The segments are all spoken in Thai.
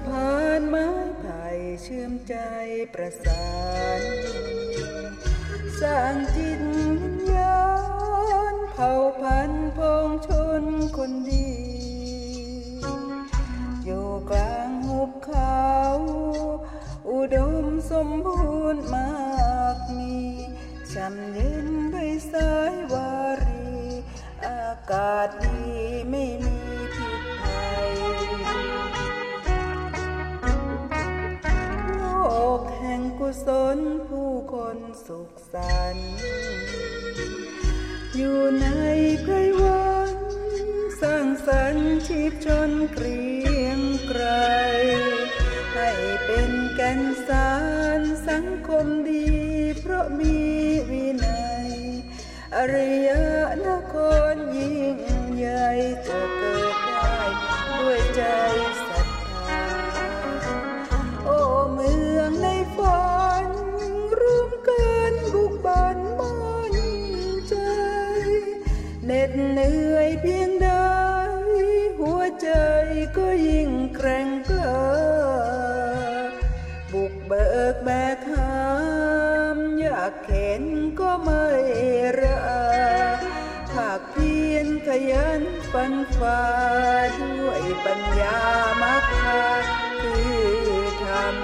ะพานไม้ไผ่เชื่อมใจประสาน สร้างจิตวิญาณเผ่าพันพงชนคนดี อยู่กลางหุบเขา อุดมสมบูรณ์มากมีช่ำเย็นด้วยสายวารี อากาศดีไม่มี ศลผู้คนสุขสันต์อยู่ในไพรวันสร้างสรรค์ชีพชนเกรียงไกรให้เป็นแก่นสารสังคมดี เพราะมีวินัยอริยนครยิ่งใหญ่จะเกิ ดเหนื่อยเพียงใดหัวใจก็ยิ่งแกร่งกล้าบุกเบิกแบกหามอยากเข็นก็ไม่ระอาหากเพียรขยันปันฝ่าด้วยปัญญามักคาคือธรรม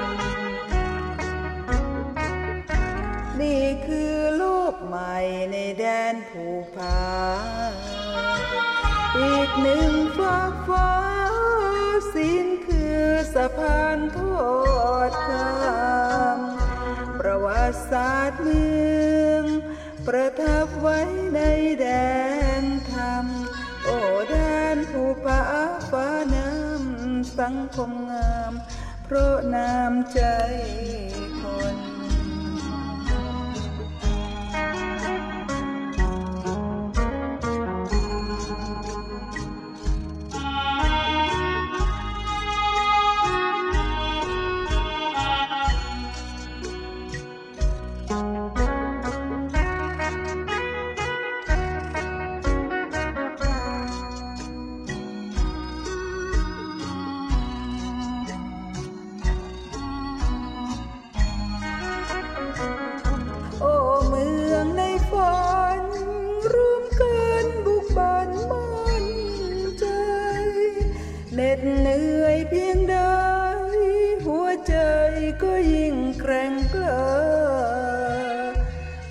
นี่คือโลกใหม่ในแดนภูผา หนึ่งฟากฟ้าสิ้นคือสะพานทอดข้ามประวัติศาสตร์เมือง ประทับไว้ในแดนธรรม โอ้แดนภูผาฟ้าน้ำสังคมงาม เพราะน้ำใจ แกร่งกล้า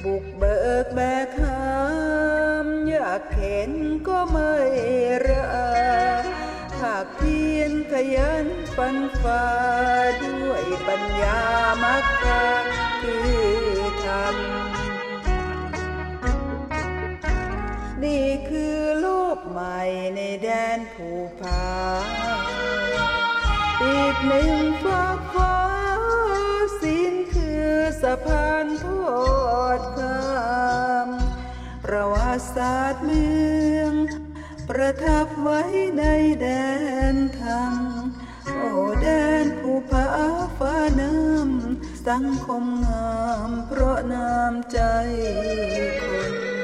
บุกเบิกแบกหามอยากเข็นก็ไม่ระอหากเพียรขยันปันฝ่าด้วยปัญญามักคาคือธรรมนี่คือโลกใหม่ในแดนภูผาอีกหนึ่ง พานทอดข้ามประวัติศาสตร์เมือง ประทับไว้ในแดนธรรมโอ้แดนภูผาฟ้าน้ำสังคมงามเพราะน้ำใจคน